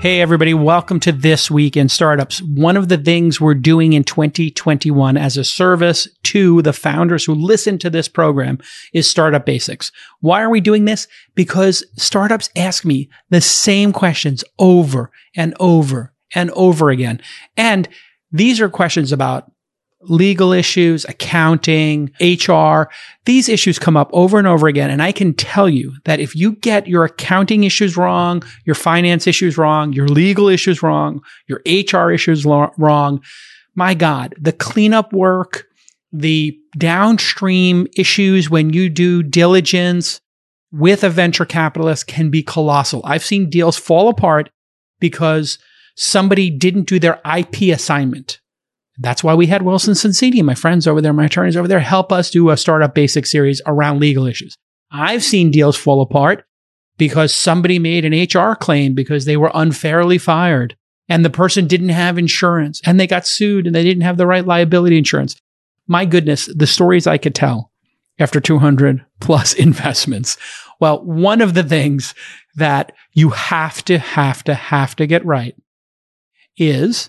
Hey, everybody, welcome to This Week in Startups. One of the things we're doing in 2021 as a service to the founders who listen to this program is Startup Basics. Why are we doing this? Because startups ask me the same questions over and over and over again. And these are questions about legal issues, accounting, HR. These issues come up over and over again. And I can tell you that if you get your accounting issues wrong, your finance issues wrong, your legal issues wrong, your HR issues lo- wrong, my God, the cleanup work, the downstream issues when you do diligence with a venture capitalist can be colossal. I've seen deals fall apart because somebody didn't do their IP assignment that's why we had Wilson Sonsini, my friends over there, my attorneys over there, help us do a startup basic series around legal issues. I've seen deals fall apart because somebody made an HR claim because they were unfairly fired and the person didn't have insurance and they got sued and they didn't have the right liability insurance. My goodness, the stories I could tell after 200 plus investments. Well, one of the things that you have to, have to, have to get right is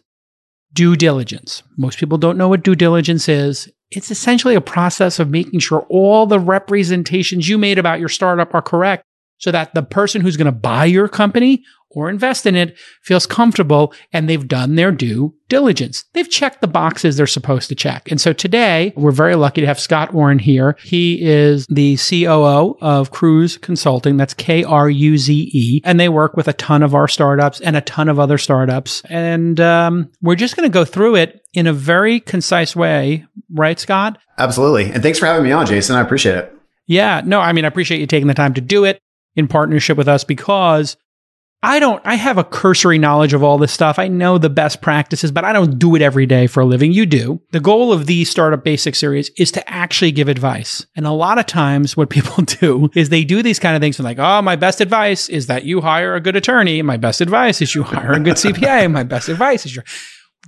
due diligence. Most people don't know what due diligence is. It's essentially a process of making sure all the representations you made about your startup are correct so that the person who's going to buy your company or invest in it feels comfortable and they've done their due diligence. They've checked the boxes they're supposed to check. And so today we're very lucky to have Scott Orn here. He is the COO of Kruze Consulting. That's K R U Z E. And they work with a ton of our startups and a ton of other startups. And um, we're just going to go through it in a very concise way. Right, Scott? Absolutely. And thanks for having me on, Jason. I appreciate it. Yeah. No, I mean, I appreciate you taking the time to do it in partnership with us because I don't, I have a cursory knowledge of all this stuff. I know the best practices, but I don't do it every day for a living. You do. The goal of the Startup Basic series is to actually give advice. And a lot of times what people do is they do these kind of things and like, oh, my best advice is that you hire a good attorney. My best advice is you hire a good CPA. My best advice is your,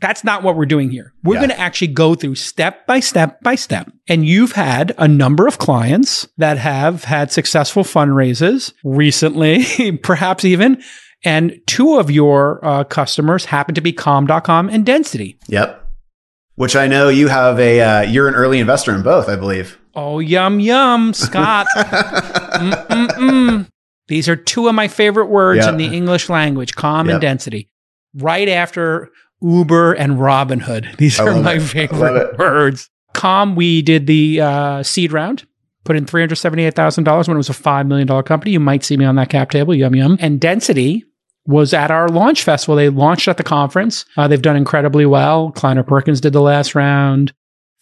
that's not what we're doing here. We're yeah. going to actually go through step by step by step. And you've had a number of clients that have had successful fundraisers recently, perhaps even and two of your uh, customers happen to be calm.com and Density. Yep. Which I know you have a, uh, you're an early investor in both, I believe. Oh, yum, yum, Scott. These are two of my favorite words yep. in the English language calm yep. and density. Right after Uber and Robinhood. These are my it. favorite words. Calm, we did the uh, seed round put in $378,000 when it was a $5 million company. You might see me on that cap table. Yum, yum. And Density, was at our launch festival. They launched at the conference. Uh, they've done incredibly well. Kleiner Perkins did the last round.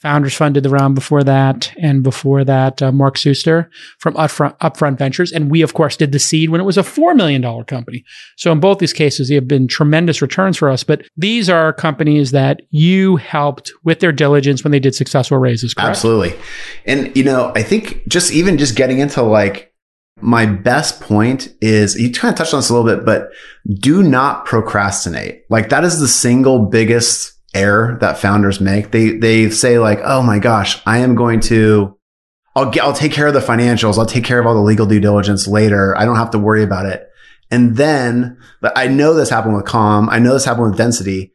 Founders Fund did the round before that, and before that, uh, Mark Suster from Upfront, Upfront Ventures, and we of course did the seed when it was a four million dollar company. So in both these cases, they have been tremendous returns for us. But these are companies that you helped with their diligence when they did successful raises. Correct? Absolutely, and you know, I think just even just getting into like my best point is you kind of touched on this a little bit, but do not procrastinate. Like that is the single biggest error that founders make. They, they say like, Oh my gosh, I am going to, I'll get, I'll take care of the financials. I'll take care of all the legal due diligence later. I don't have to worry about it. And then, but I know this happened with Calm. I know this happened with Density.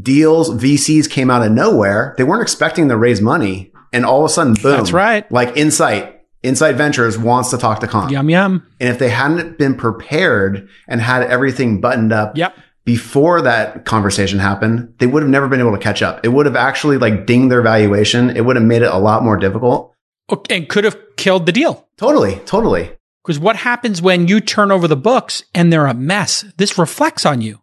Deals, VCs came out of nowhere. They weren't expecting to raise money. And all of a sudden, boom. That's right. Like insight, Insight Ventures wants to talk to Calm. Yum yum. And if they hadn't been prepared and had everything buttoned up yep. before that conversation happened, they would have never been able to catch up. It would have actually like dinged their valuation. It would have made it a lot more difficult. Okay, and could have killed the deal. Totally, totally. Because what happens when you turn over the books and they're a mess? This reflects on you.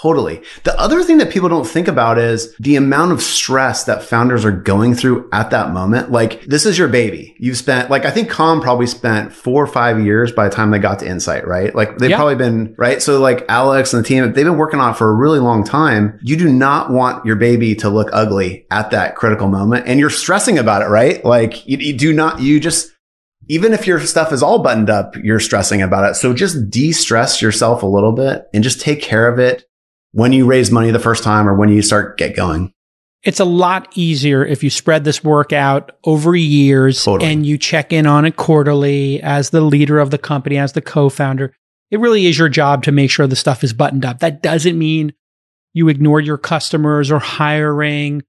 Totally. The other thing that people don't think about is the amount of stress that founders are going through at that moment. Like, this is your baby. You've spent, like, I think Calm probably spent four or five years by the time they got to Insight, right? Like, they've probably been, right? So, like, Alex and the team, they've been working on it for a really long time. You do not want your baby to look ugly at that critical moment. And you're stressing about it, right? Like, you, you do not, you just, even if your stuff is all buttoned up, you're stressing about it. So just de-stress yourself a little bit and just take care of it when you raise money the first time or when you start get going. It's a lot easier if you spread this work out over years totally. and you check in on it quarterly as the leader of the company, as the co-founder. it really is your job to make sure the stuff is buttoned up. That doesn't mean you ignore your customers or hiring,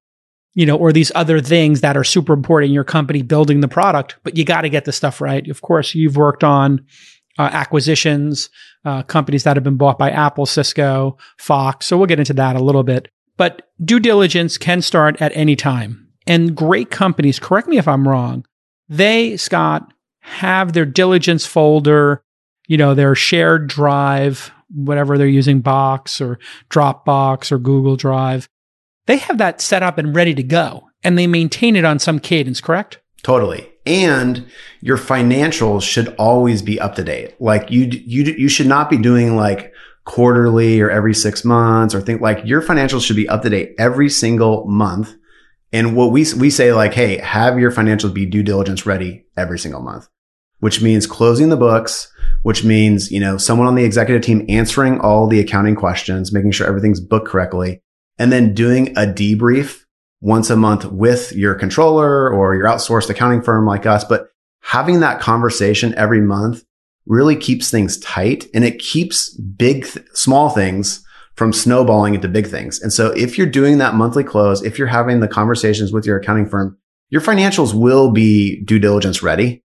you know, or these other things that are super important in your company building the product, but you got to get the stuff right. Of course, you've worked on uh, acquisitions, uh, companies that have been bought by Apple, Cisco, Fox. So we'll get into that a little bit. But due diligence can start at any time. And great companies, correct me if I'm wrong, they, Scott, have their diligence folder, you know, their shared drive, whatever they're using, Box or Dropbox or Google Drive. They have that set up and ready to go and they maintain it on some cadence, correct? Totally. And your financials should always be up to date. Like you, you, you should not be doing like quarterly or every six months or think like your financials should be up to date every single month. And what we, we say like, Hey, have your financials be due diligence ready every single month, which means closing the books, which means, you know, someone on the executive team answering all the accounting questions, making sure everything's booked correctly, and then doing a debrief once a month with your controller or your outsourced accounting firm like us. But having that conversation every month really keeps things tight and it keeps big, th- small things from snowballing into big things. And so if you're doing that monthly close, if you're having the conversations with your accounting firm, your financials will be due diligence ready.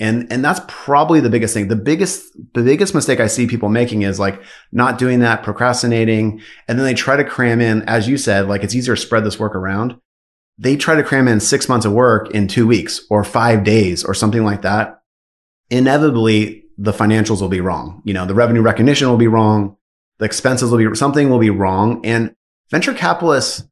And, and that's probably the biggest thing. The biggest, the biggest mistake I see people making is like not doing that, procrastinating. And then they try to cram in, as you said, like it's easier to spread this work around. They try to cram in six months of work in two weeks or five days or something like that. Inevitably, the financials will be wrong. You know, the revenue recognition will be wrong. The expenses will be, something will be wrong. And venture capitalists,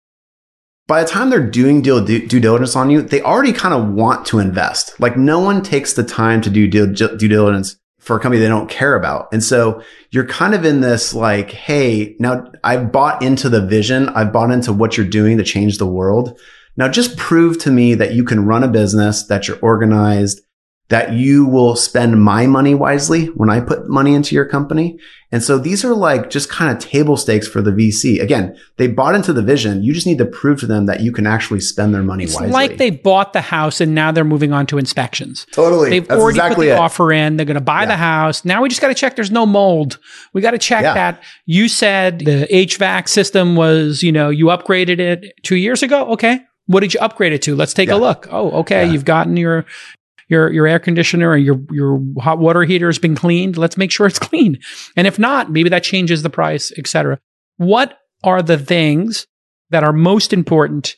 by the time they're doing due, due, diligence on you, they already kind of want to invest. Like no one takes the time to do due, due diligence for a company they don't care about. And so you're kind of in this like, Hey, now I've bought into the vision. I've bought into what you're doing to change the world. Now just prove to me that you can run a business, that you're organized, that you will spend my money wisely when I put money into your company. And so these are like just kind of table stakes for the VC. Again, they bought into the vision. You just need to prove to them that you can actually spend their money wisely. it's wisely. Like they bought the house and now they're moving on to inspections. Totally. They've That's already exactly put the it. offer in. They're going to buy Yeah. the house. Now we just got to check there's no mold. We got to check Yeah. that you said the HVAC system was, you know, you upgraded it two years ago. Okay. What did you upgrade it to? Let's take Yeah. a look. Oh, okay. Yeah. You've gotten your your your air conditioner or your your hot water heater has been cleaned. Let's make sure it's clean. And if not, maybe that changes the price, etc. What are the things that are most important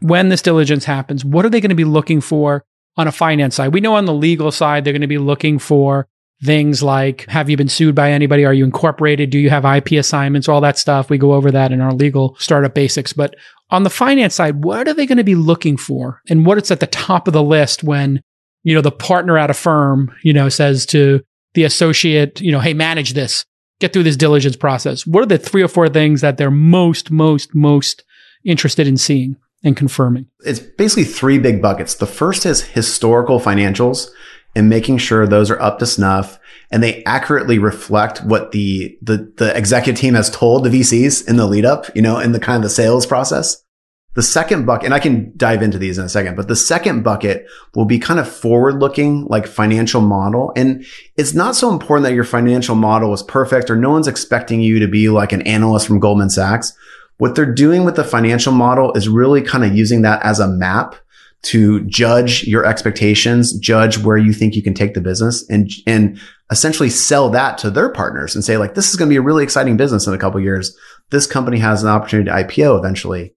when this diligence happens? What are they going to be looking for on a finance side? We know on the legal side they're going to be looking for things like have you been sued by anybody? Are you incorporated? Do you have IP assignments? All that stuff. We go over that in our legal startup basics. But on the finance side, what are they going to be looking for? And what is at the top of the list when you know, the partner at a firm, you know, says to the associate, you know, hey, manage this, get through this diligence process. What are the three or four things that they're most, most, most interested in seeing and confirming? It's basically three big buckets. The first is historical financials and making sure those are up to snuff and they accurately reflect what the, the, the executive team has told the VCs in the lead up, you know, in the kind of the sales process. The second bucket, and I can dive into these in a second, but the second bucket will be kind of forward looking, like financial model. And it's not so important that your financial model is perfect or no one's expecting you to be like an analyst from Goldman Sachs. What they're doing with the financial model is really kind of using that as a map to judge your expectations, judge where you think you can take the business and, and essentially sell that to their partners and say like, this is going to be a really exciting business in a couple years. This company has an opportunity to IPO eventually.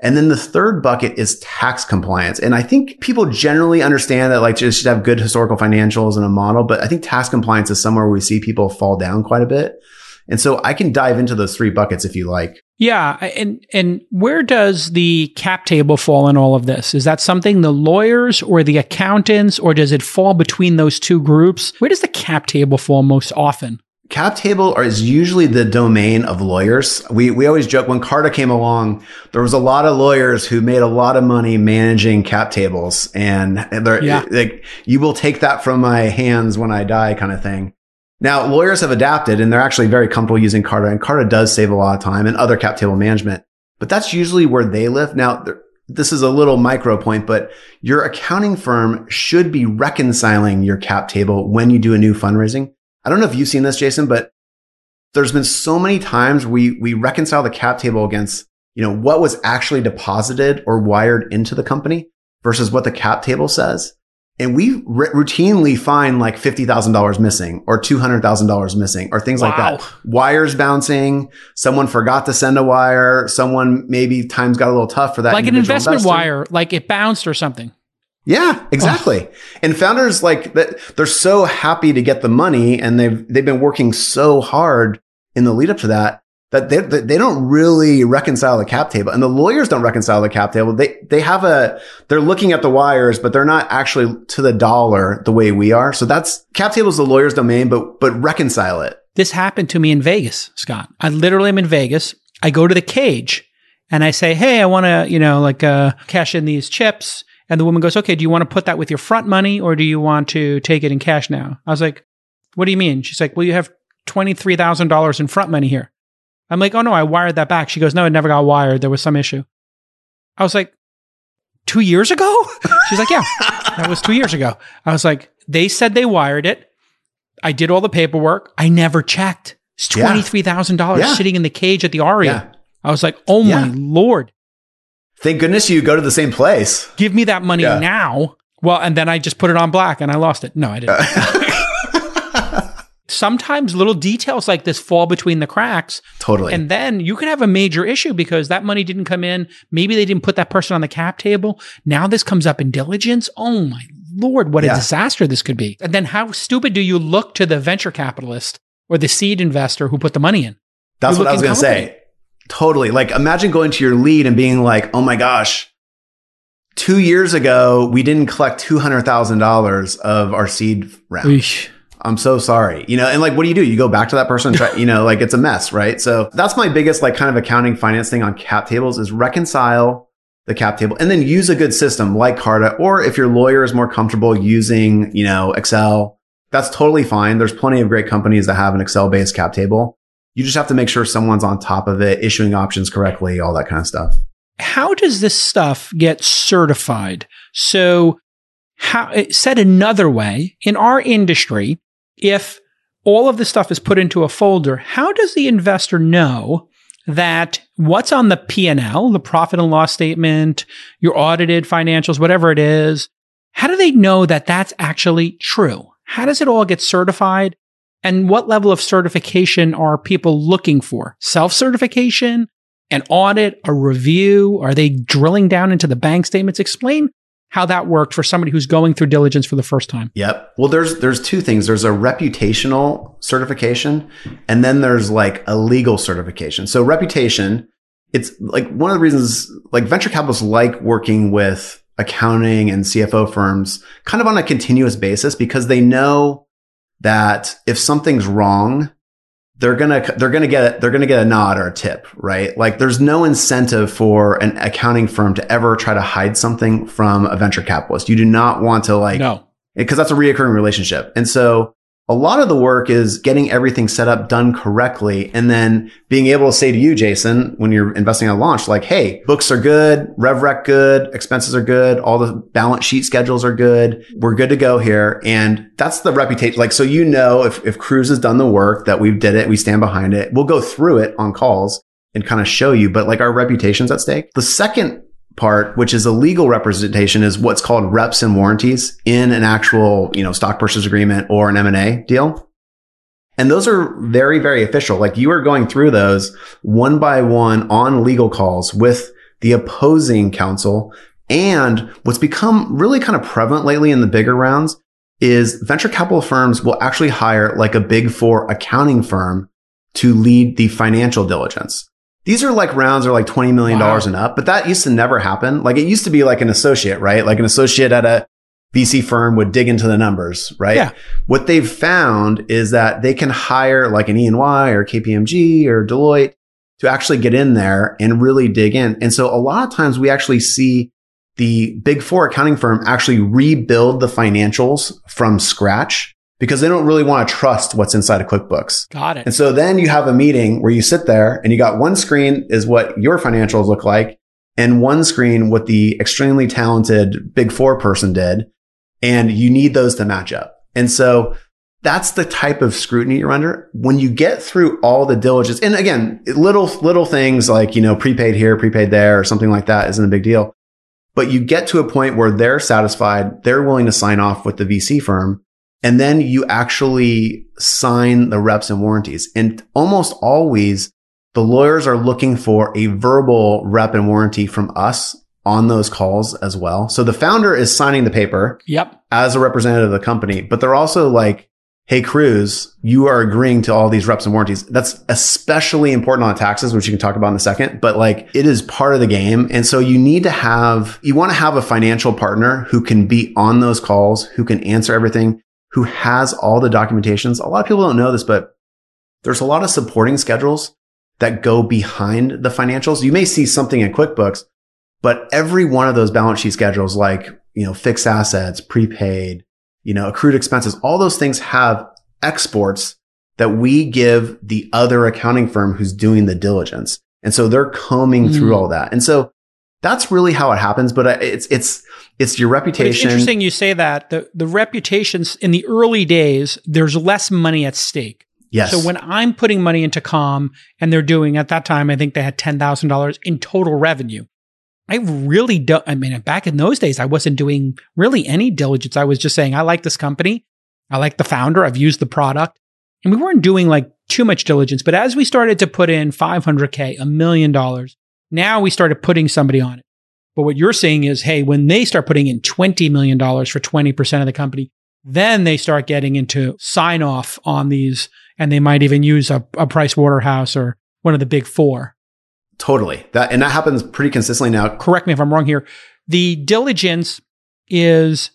And then the third bucket is tax compliance. And I think people generally understand that like just should have good historical financials and a model, but I think tax compliance is somewhere where we see people fall down quite a bit. And so I can dive into those three buckets if you like. Yeah, and and where does the cap table fall in all of this? Is that something the lawyers or the accountants, or does it fall between those two groups? Where does the cap table fall most often? Cap table is usually the domain of lawyers. We, we always joke when Carta came along, there was a lot of lawyers who made a lot of money managing cap tables and they're Yeah. like, you will take that from my hands when I die kind of thing. Now lawyers have adapted and they're actually very comfortable using Carta and Carta does save a lot of time and other cap table management, but that's usually where they live. Now this is a little micro point, but your accounting firm should be reconciling your cap table when you do a new fundraising I don't know if you've seen this, Jason, but there's been so many times we we reconcile the cap table against you know what was actually deposited or wired into the company versus what the cap table says. And we r- routinely find like $50,000 missing or $200,000 missing or things wow. like that. Wires bouncing. Someone forgot to send a wire. Someone maybe times got a little tough for that. Like an investment investor. wire, like it bounced or something. Yeah, exactly. Oh. And founders like that, they're so happy to get the money and they've, they've been working so hard in the lead up to that that they, they don't really reconcile the cap table and the lawyers don't reconcile the cap table. They, they have a, they're looking at the wires, but they're not actually to the dollar the way we are. So that's cap table is the lawyer's domain, but, but reconcile it. This happened to me in Vegas, Scott. I literally am in Vegas. I go to the cage and I say, Hey, I want to, you know, like, uh, cash in these chips. And the woman goes, okay, do you want to put that with your front money or do you want to take it in cash now? I was like, what do you mean? She's like, well, you have $23,000 in front money here. I'm like, oh no, I wired that back. She goes, no, it never got wired. There was some issue. I was like, two years ago? She's like, yeah, that was two years ago. I was like, they said they wired it. I did all the paperwork. I never checked. It's $23,000 yeah. sitting in the cage at the Aria. Yeah. I was like, oh yeah. my Lord. Thank goodness you go to the same place. Give me that money now. Well, and then I just put it on black and I lost it. No, I didn't. sometimes little details like this fall between the cracks. Totally. And then you could have a major issue because that money didn't come in. Maybe they didn't put that person on the cap table. Now this comes up in diligence. Oh my Lord, what yeah. a disaster this could be. And then how stupid do you look to the venture capitalist or the seed investor who put the money in? That's what I was going to say. Totally. Like imagine going to your lead and being like, oh my gosh, two years ago, we didn't collect $200,000 of our seed round. Eesh. I'm so sorry. You know, and like, what do you do? You go back to that person, try, you know, like it's a mess, right? So that's my biggest, like, kind of accounting finance thing on cap tables is reconcile the cap table and then use a good system like Carta. Or if your lawyer is more comfortable using, you know, Excel, that's totally fine. There's plenty of great companies that have an Excel based cap table. You just have to make sure someone's on top of it, issuing options correctly, all that kind of stuff. How does this stuff get certified? So, how, eh, said another way, in our industry, if all of this stuff is put into a folder, how does the investor know that what's on the P&L, the profit and loss statement, your audited financials, whatever it is, how do they know that that's actually true? How does it all get certified? And what level of certification are people looking for? Self-certification, an audit, a review? Are they drilling down into the bank statements? Explain how that worked for somebody who's going through diligence for the first time. Yep. Well, there's there's two things. There's a reputational certification and then there's like a legal certification. So reputation, it's like one of the reasons like venture capitalists like working with accounting and CFO firms kind of on a continuous basis because they know that if something's wrong, they're gonna they're gonna get they're gonna get a nod or a tip, right? Like there's no incentive for an accounting firm to ever try to hide something from a venture capitalist. You do not want to like no because that's a reoccurring relationship. And so a lot of the work is getting everything set up, done correctly, and then being able to say to you, Jason, when you're investing in a launch, like, hey, books are good, RevRec good, expenses are good, all the balance sheet schedules are good. We're good to go here. And that's the reputation. Like, so you know, if, if Kruze has done the work that we've did it, we stand behind it. We'll go through it on calls and kind of show you, but like our reputation's at stake. The second part, which is a legal representation, is what's called reps and warranties in an actual, you know, stock purchase agreement or an M&A deal. And those are very, very official. Like you are going through those one by one on legal calls with the opposing counsel. And what's become really kind of prevalent lately in the bigger rounds is venture capital firms will actually hire like a big four accounting firm to lead the financial diligence. These are like rounds are like $20 million wow. and up, but that used to never happen. Like it used to be like an associate, right? Like an associate at a VC firm would dig into the numbers, right? Yeah. What they've found is that they can hire like an E&Y or KPMG or Deloitte to actually get in there and really dig in. And so a lot of times we actually see the big four accounting firm actually rebuild the financials from scratch because they don't really want to trust what's inside of QuickBooks. Got it. And so then you have a meeting where you sit there and you got one screen is what your financials look like and one screen what the extremely talented big four person did. And you need those to match up. And so that's the type of scrutiny you're under. When you get through all the diligence, and again, little, little things like, you know, prepaid here, prepaid there, or something like that isn't a big deal. But you get to a point where they're satisfied, they're willing to sign off with the VC firm. And then you actually sign the reps and warranties. And almost always the lawyers are looking for a verbal rep and warranty from us on those calls as well. So the founder is signing the paper. Yep. As a representative of the company, but they're also like, Hey, Kruze, you are agreeing to all these reps and warranties. That's especially important on taxes, which you can talk about in a second, but like it is part of the game. And so you need to have, you want to have a financial partner who can be on those calls, who can answer everything, who has all the documentations. A lot of people don't know this, but there's a lot of supporting schedules that go behind the financials. You may see something in QuickBooks, but every one of those balance sheet schedules, like, you know, fixed assets, prepaid, you know, accrued expenses, all those things have exports that we give the other accounting firm who's doing the diligence. And so they're combing mm. through all that. And so that's really how it happens. But it's, it's, it's your reputation. But it's interesting you say that the, the reputations in the early days, there's less money at stake. Yes. So when I'm putting money into Calm and they're doing at that time, I think they had $10,000 in total revenue. I really don't, I mean, back in those days, I wasn't doing really any diligence. I was just saying, I like this company. I like the founder. I've used the product and we weren't doing like too much diligence. But as we started to put in 500K, a million dollars, now we started putting somebody on it. But what you're saying is, hey, when they start putting in $20 million for 20% of the company, then they start getting into sign off on these and they might even use a, a Price Waterhouse or one of the big four. Totally. That and that happens pretty consistently now. Correct me if I'm wrong here. The diligence is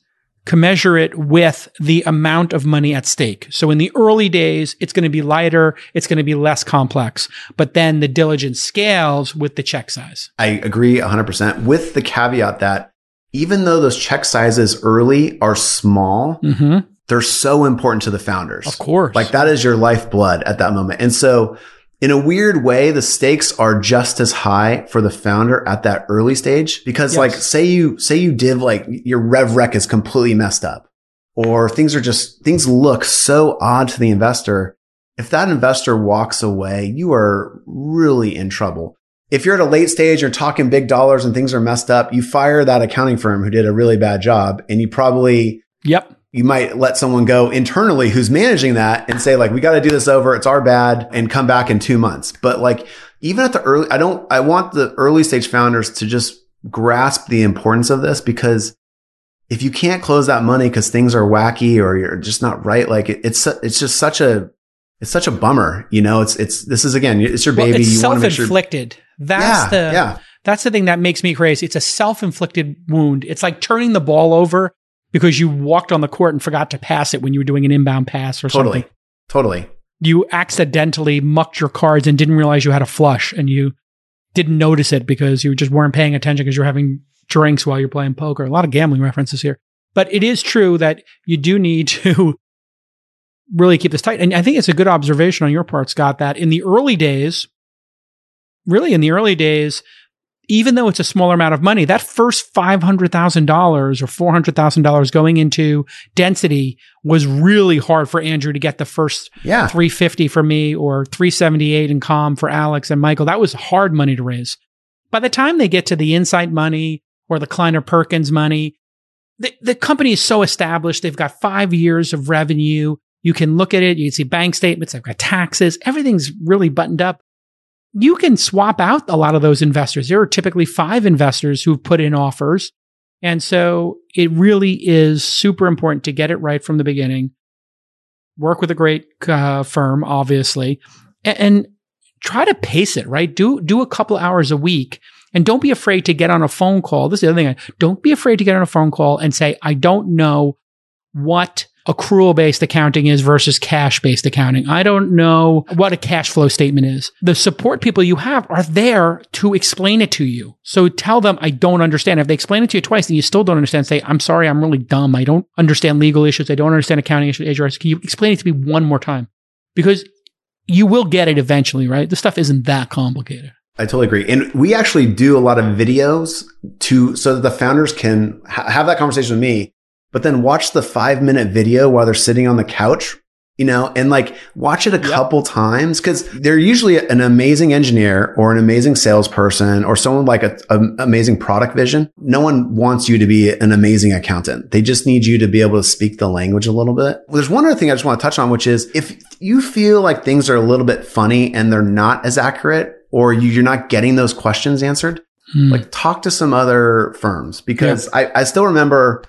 commensurate with the amount of money at stake. So in the early days, it's going to be lighter, it's going to be less complex, but then the diligence scales with the check size. I agree 100% with the caveat that even though those check sizes early are small, mm-hmm they're so important to the founders. Of course. Like that is your lifeblood at that moment. And so in a weird way, the stakes are just as high for the founder at that early stage because yes. like say you, say you div like your rev rec is completely messed up or things are just, things look so odd to the investor. If that investor walks away, you are really in trouble. If you're at a late stage, you're talking big dollars and things are messed up, you fire that accounting firm who did a really bad job and you probably Yep you might let someone go internally who's managing that and say like, we got to do this over. It's our bad and come back in two months. But like, even at the early, I don't, I want the early stage founders to just grasp the importance of this because if you can't close that money because things are wacky or you're just not right, like it, it's, it's just such a, it's such a bummer. You know, it's, it's, this is again, it's your baby. Well, it's you self-inflicted. Sure, that's yeah, the, yeah. that's the thing that makes me crazy. It's a self-inflicted wound. It's like turning the ball over because you walked on the court and forgot to pass it when you were doing an inbound pass or totally. something. Totally. Totally. You accidentally mucked your cards and didn't realize you had a flush and you didn't notice it because you just weren't paying attention because you're having drinks while you're playing poker. A lot of gambling references here. But it is true that you do need to really keep this tight. And I think it's a good observation on your part, Scott, that in the early days, really in the early days, even though it's a smaller amount of money, that first $500,000 or $400,000 going into density was really hard for Andrew to get the first yeah. 350 for me or 378 in Calm for Alex and Michael. That was hard money to raise. By the time they get to the Insight money or the Kleiner Perkins money, the, the company is so established. They've got five years of revenue. You can look at it. You can see bank statements. They've got taxes. Everything's really buttoned up you can swap out a lot of those investors. There are typically five investors who've put in offers. And so it really is super important to get it right from the beginning. Work with a great uh, firm, obviously, and, and try to pace it, right? Do, do a couple hours a week and don't be afraid to get on a phone call. This is the other thing. Don't be afraid to get on a phone call and say, I don't know what accrual based accounting is versus cash based accounting. I don't know what a cash flow statement is. The support people you have are there to explain it to you. So tell them, I don't understand. If they explain it to you twice and you still don't understand, say, I'm sorry, I'm really dumb. I don't understand legal issues. I don't understand accounting issues. Can you explain it to me one more time? Because you will get it eventually, right? The stuff isn't that complicated. I totally agree. And we actually do a lot of videos to, so that the founders can ha- have that conversation with me but then watch the five minute video while they're sitting on the couch you know, and like watch it a yep. couple times because they're usually an amazing engineer or an amazing salesperson or someone like an amazing product vision. No one wants you to be an amazing accountant. They just need you to be able to speak the language a little bit. There's one other thing I just want to touch on, which is if you feel like things are a little bit funny and they're not as accurate or you're not getting those questions answered, hmm. like talk to some other firms because yeah. I, I still remember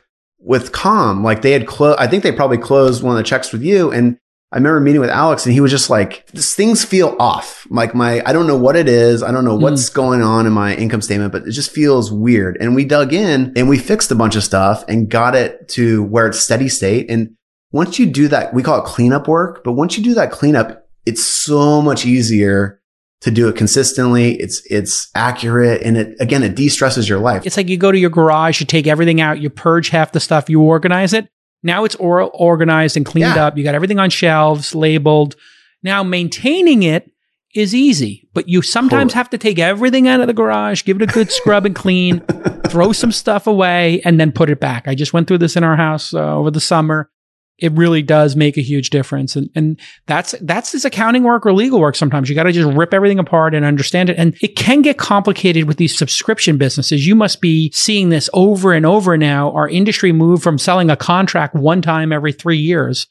with Calm, like they had closed, I think they probably closed one of the checks with you. And I remember meeting with Alex and he was just like, things feel off. Like my, I don't know what it is. I don't know what's mm. going on in my income statement, but it just feels weird. And we dug in and we fixed a bunch of stuff and got it to where it's steady state. And once you do that, we call it cleanup work, but once you do that cleanup, it's so much easier to do it consistently. It's, it's accurate. And it, again, it de-stresses your life. It's like you go to your garage, you take everything out, you purge half the stuff, you organize it. Now it's or- organized and cleaned yeah. up. You got everything on shelves, labeled. Now maintaining it is easy, but you sometimes totally. have to take everything out of the garage, give it a good scrub and clean, throw some stuff away, and then put it back. I just went through this in our house uh, over the summer it really does make a huge difference. And, and that's, that's this accounting work or legal work. Sometimes you got to just rip everything apart and understand it. And it can get complicated with these subscription businesses. You must be seeing this over and over now. Our industry moved from selling a contract one time every three years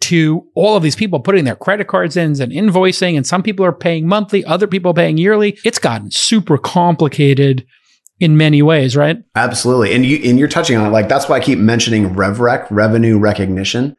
to all of these people putting their credit cards in and invoicing. And some people are paying monthly, other people paying yearly. It's gotten super complicated in many ways, right? Absolutely. And you and you're touching on it. Like that's why I keep mentioning RevRec, revenue recognition.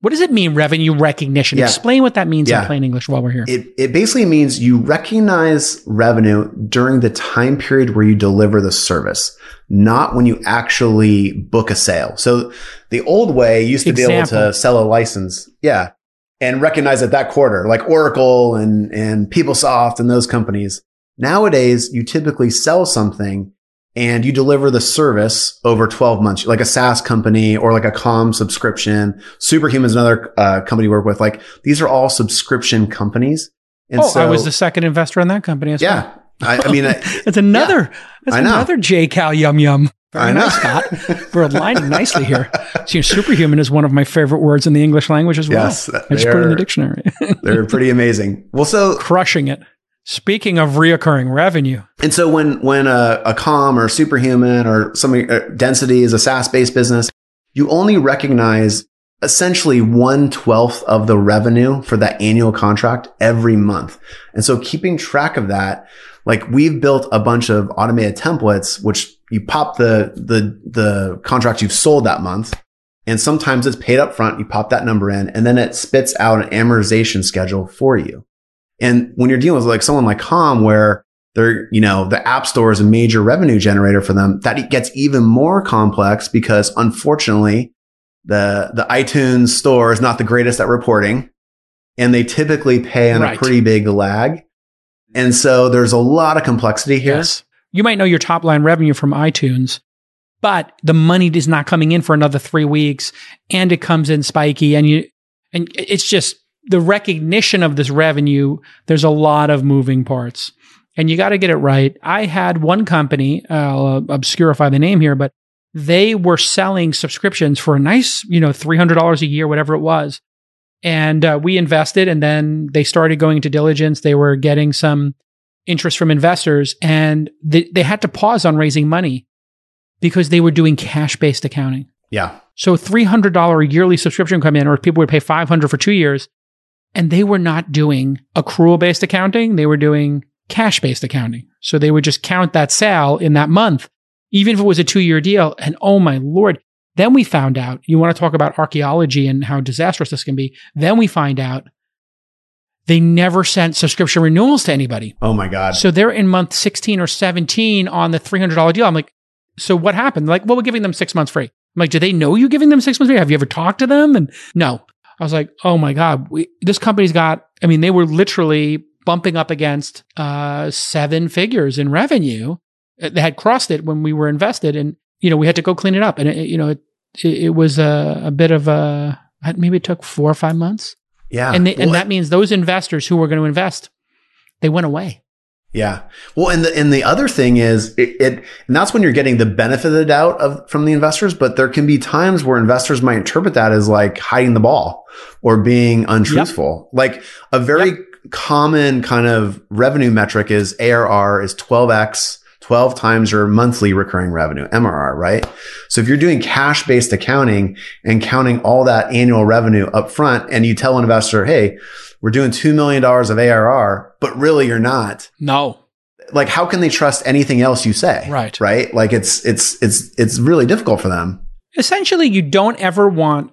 What does it mean, revenue recognition? Yeah. Explain what that means yeah. in plain English while we're here. It, it basically means you recognize revenue during the time period where you deliver the service, not when you actually book a sale. So the old way used to Example. be able to sell a license. Yeah. And recognize it that quarter, like Oracle and, and PeopleSoft and those companies. Nowadays, you typically sell something and you deliver the service over 12 months, like a SaaS company or like a Calm subscription. Superhuman is another uh, company we work with. Like these are all subscription companies. And oh, so, I was the second investor in that company as yeah, well. I, I mean, it's another, yeah, that's another J Cal Yum Yum. Very I know. nice, Scott. We're aligning nicely here. So, superhuman is one of my favorite words in the English language as well. Yes, I just put it in the dictionary. they're pretty amazing. Well, so crushing it. Speaking of reoccurring revenue. And so when, when a, a Calm or superhuman or some uh, density is a SaaS based business, you only recognize essentially one twelfth of the revenue for that annual contract every month. And so keeping track of that, like we've built a bunch of automated templates, which you pop the, the, the contract you've sold that month. And sometimes it's paid up front. You pop that number in and then it spits out an amortization schedule for you. And when you're dealing with like someone like Calm, where they're, you know, the app store is a major revenue generator for them, that gets even more complex because unfortunately the, the iTunes store is not the greatest at reporting and they typically pay on right. a pretty big lag. And so there's a lot of complexity here. Yes. You might know your top line revenue from iTunes, but the money is not coming in for another three weeks and it comes in spiky and you, and it's just the recognition of this revenue, there's a lot of moving parts and you got to get it right. I had one company, I'll uh, obscurify the name here, but they were selling subscriptions for a nice, you know, $300 a year, whatever it was. And uh, we invested and then they started going into diligence. They were getting some interest from investors and they, they had to pause on raising money because they were doing cash based accounting. Yeah. So $300 yearly subscription come in or people would pay 500 for two years and they were not doing accrual based accounting. They were doing cash based accounting. So they would just count that sale in that month, even if it was a two year deal. And oh my Lord. Then we found out, you want to talk about archaeology and how disastrous this can be. Then we find out they never sent subscription renewals to anybody. Oh my God. So they're in month 16 or 17 on the $300 deal. I'm like, so what happened? Like, well, we're giving them six months free. I'm like, do they know you're giving them six months free? Have you ever talked to them? And no. I was like, oh my God, we, this company's got, I mean, they were literally bumping up against uh, seven figures in revenue. They had crossed it when we were invested and, you know, we had to go clean it up. And, it, you know, it, it was a, a, bit of a, maybe it took four or five months. Yeah. And, they, and that means those investors who were going to invest, they went away. Yeah. Well, and the and the other thing is it, it, and that's when you're getting the benefit of the doubt of from the investors, but there can be times where investors might interpret that as like hiding the ball or being untruthful. Yep. Like a very yep. common kind of revenue metric is ARR is 12x 12 times your monthly recurring revenue, MRR, right? So if you're doing cash based accounting and counting all that annual revenue up front and you tell an investor, Hey, we're doing $2 million of ARR, but really you're not. No. Like, how can they trust anything else you say? Right. Right. Like it's, it's, it's, it's really difficult for them. Essentially, you don't ever want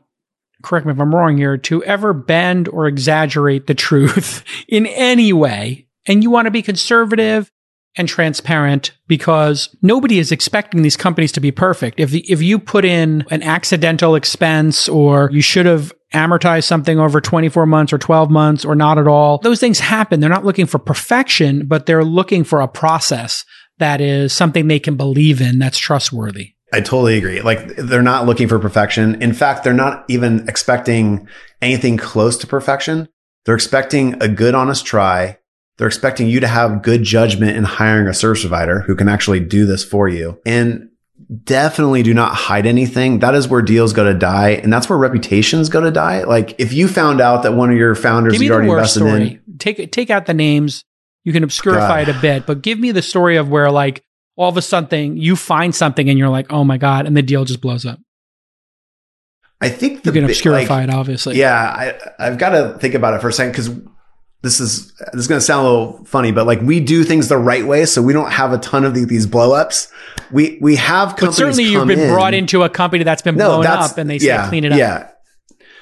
correct me if I'm wrong here, to ever bend or exaggerate the truth in any way. And you want to be conservative and transparent because nobody is expecting these companies to be perfect. If if you put in an accidental expense or you should have amortized something over 24 months or 12 months or not at all, those things happen. They're not looking for perfection, but they're looking for a process that is something they can believe in that's trustworthy. I totally agree. Like they're not looking for perfection. In fact, they're not even expecting anything close to perfection. They're expecting a good honest try they're expecting you to have good judgment in hiring a service provider who can actually do this for you. And definitely do not hide anything. That is where deals go to die. And that's where reputations go to die. Like if you found out that one of your founders you already invested story. in. Take, take out the names. You can obscurify God. it a bit, but give me the story of where like all of a sudden you find something and you're like, oh my God, and the deal just blows up. I think the, you can obscurify like, it, obviously. Yeah, I, I've got to think about it for a second because this is this is going to sound a little funny, but like we do things the right way, so we don't have a ton of the, these blowups. We we have companies. But certainly, you've been in. brought into a company that's been no, blown up, and they say yeah, clean it up. Yeah,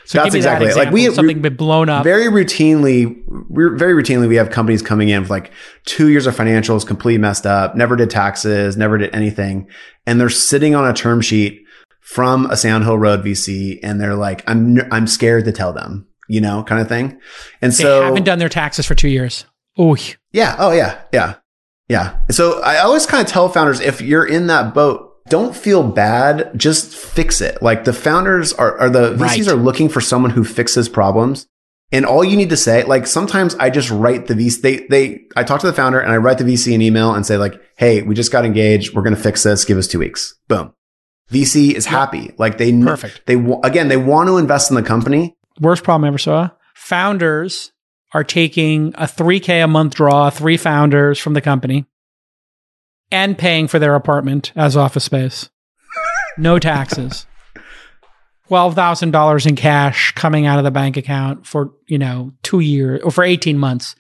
so that's exactly that like we something been blown up. Very routinely, we're very routinely we have companies coming in with like two years of financials completely messed up, never did taxes, never did anything, and they're sitting on a term sheet from a Sand Hill Road VC, and they're like, I'm I'm scared to tell them you know, kind of thing. And so they so haven't done their taxes for two years. Oh, yeah. Oh, yeah. Yeah. Yeah. So I always kind of tell founders if you're in that boat, don't feel bad. Just fix it. Like the founders are, are the VCs right. are looking for someone who fixes problems. And all you need to say, like sometimes I just write the VC, they, they, I talk to the founder and I write the VC an email and say like, Hey, we just got engaged. We're going to fix this. Give us two weeks. Boom. VC is happy. Like they, perfect. They, again, they want to invest in the company worst problem I ever saw. Founders are taking a 3K a month draw, three founders from the company, and paying for their apartment as office space. No taxes. $12,000 in cash coming out of the bank account for, you know, two years or for 18 months.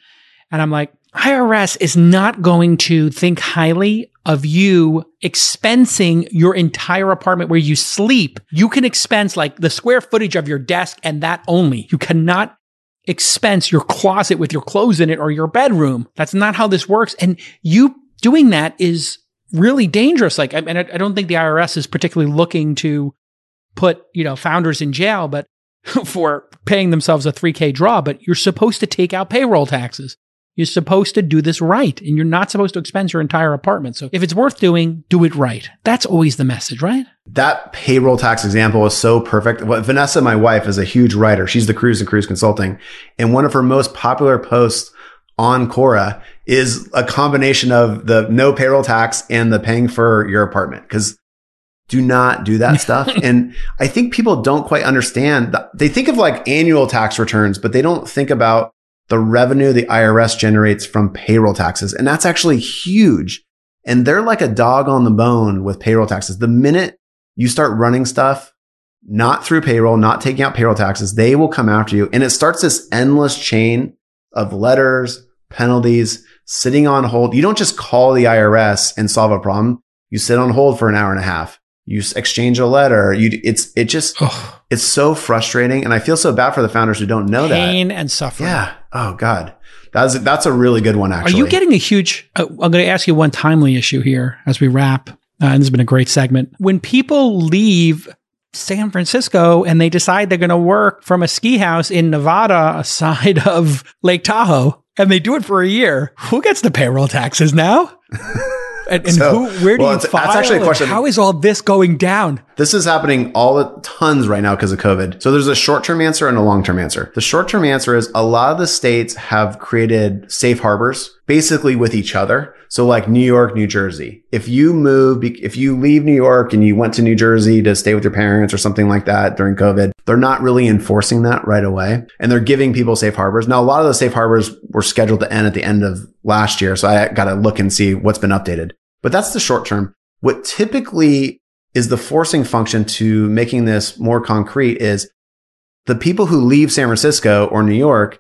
And I'm like, IRS is not going to think highly of you expensing your entire apartment where you sleep. You can expense like the square footage of your desk and that only. You cannot expense your closet with your clothes in it or your bedroom. That's not how this works. And you doing that is really dangerous. Like, I mean, I don't think the IRS is particularly looking to put, you know, founders in jail, but for paying themselves a 3K draw, but you're supposed to take out payroll taxes. You're supposed to do this right and you're not supposed to expense your entire apartment. So if it's worth doing, do it right. That's always the message, right? That payroll tax example is so perfect. What Vanessa, my wife, is a huge writer. She's the Kruze and Kruze Consulting. And one of her most popular posts on Quora is a combination of the no payroll tax and the paying for your apartment. Cause do not do that stuff. and I think people don't quite understand. They think of like annual tax returns, but they don't think about the revenue the IRS generates from payroll taxes. And that's actually huge. And they're like a dog on the bone with payroll taxes. The minute you start running stuff, not through payroll, not taking out payroll taxes, they will come after you. And it starts this endless chain of letters, penalties, sitting on hold. You don't just call the IRS and solve a problem. You sit on hold for an hour and a half you exchange a letter. You, it's, it just, it's so frustrating. And I feel so bad for the founders who don't know Pain that. Pain and suffering. Yeah. Oh God. That's, that's a really good one, actually. Are you getting a huge, uh, I'm going to ask you one timely issue here as we wrap. Uh, and this has been a great segment. When people leave San Francisco and they decide they're going to work from a ski house in Nevada, side of Lake Tahoe, and they do it for a year, who gets the payroll taxes now? And, and so, who, where do well, you file? That's actually a question. How is all this going down? This is happening all the tons right now because of COVID. So there's a short term answer and a long term answer. The short term answer is a lot of the states have created safe harbors basically with each other. So like New York, New Jersey. If you move, if you leave New York and you went to New Jersey to stay with your parents or something like that during COVID, they're not really enforcing that right away. And they're giving people safe harbors. Now, a lot of those safe harbors were scheduled to end at the end of last year. So I got to look and see what's been updated. But that's the short term. What typically is the forcing function to making this more concrete is the people who leave San Francisco or New York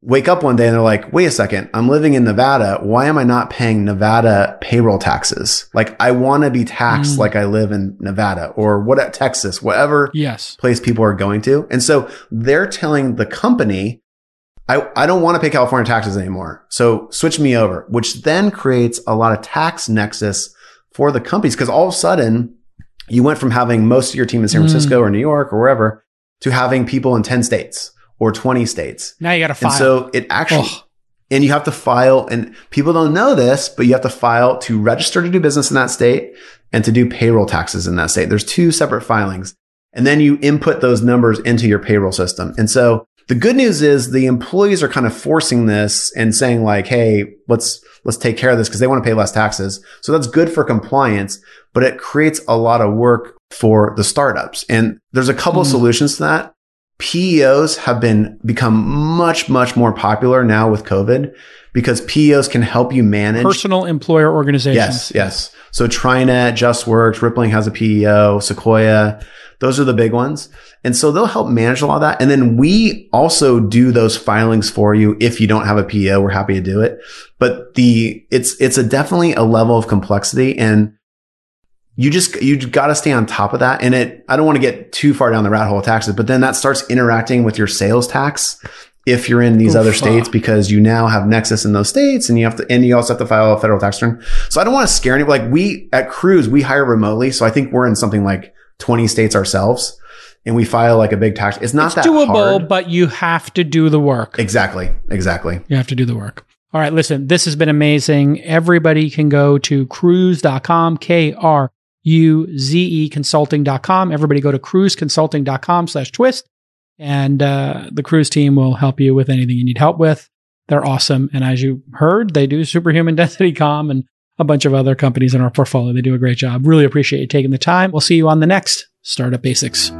wake up one day and they're like, wait a second, I'm living in Nevada. Why am I not paying Nevada payroll taxes? Like I want to be taxed mm. like I live in Nevada or what at Texas, whatever yes. place people are going to. And so they're telling the company, I, I don't want to pay California taxes anymore. So switch me over, which then creates a lot of tax nexus for the companies. Cause all of a sudden you went from having most of your team in San Francisco mm. or New York or wherever to having people in 10 states or 20 states. Now you got to file. And so it actually, Ugh. and you have to file, and people don't know this, but you have to file to register to do business in that state and to do payroll taxes in that state. There's two separate filings. And then you input those numbers into your payroll system. And so the good news is the employees are kind of forcing this and saying like, Hey, let's, let's take care of this because they want to pay less taxes. So that's good for compliance, but it creates a lot of work for the startups. And there's a couple mm. of solutions to that. PEOs have been become much, much more popular now with COVID because PEOs can help you manage personal employer organizations. Yes, yes. So TriNet, JustWorks, Rippling has a PEO, Sequoia. Those are the big ones. And so they'll help manage a lot of that. And then we also do those filings for you. If you don't have a PEO, we're happy to do it. But the, it's, it's a definitely a level of complexity. And you just you got to stay on top of that. And it i don't want to get too far down the rat hole of taxes but then that starts interacting with your sales tax if you're in these Oof, other states because you now have nexus in those states and you have to and you also have to file a federal tax return. So i don't want to scare anybody. Like we at Kruze we hire remotely. So i think we're in something like 20 states ourselves and we file like a big tax. It's not it's that doable hard. but you have to do the work. Exactly exactly. You have to do the work. All right listen this has been amazing. Everybody can go to Kruze.com k r U-Z-E consulting.com. Everybody go to kruzeconsulting.com slash twist and uh, the Kruze team will help you with anything you need help with. They're awesome. And as you heard, they do superhuman density com and a bunch of other companies in our portfolio. They do a great job. Really appreciate you taking the time. We'll see you on the next Startup Basics.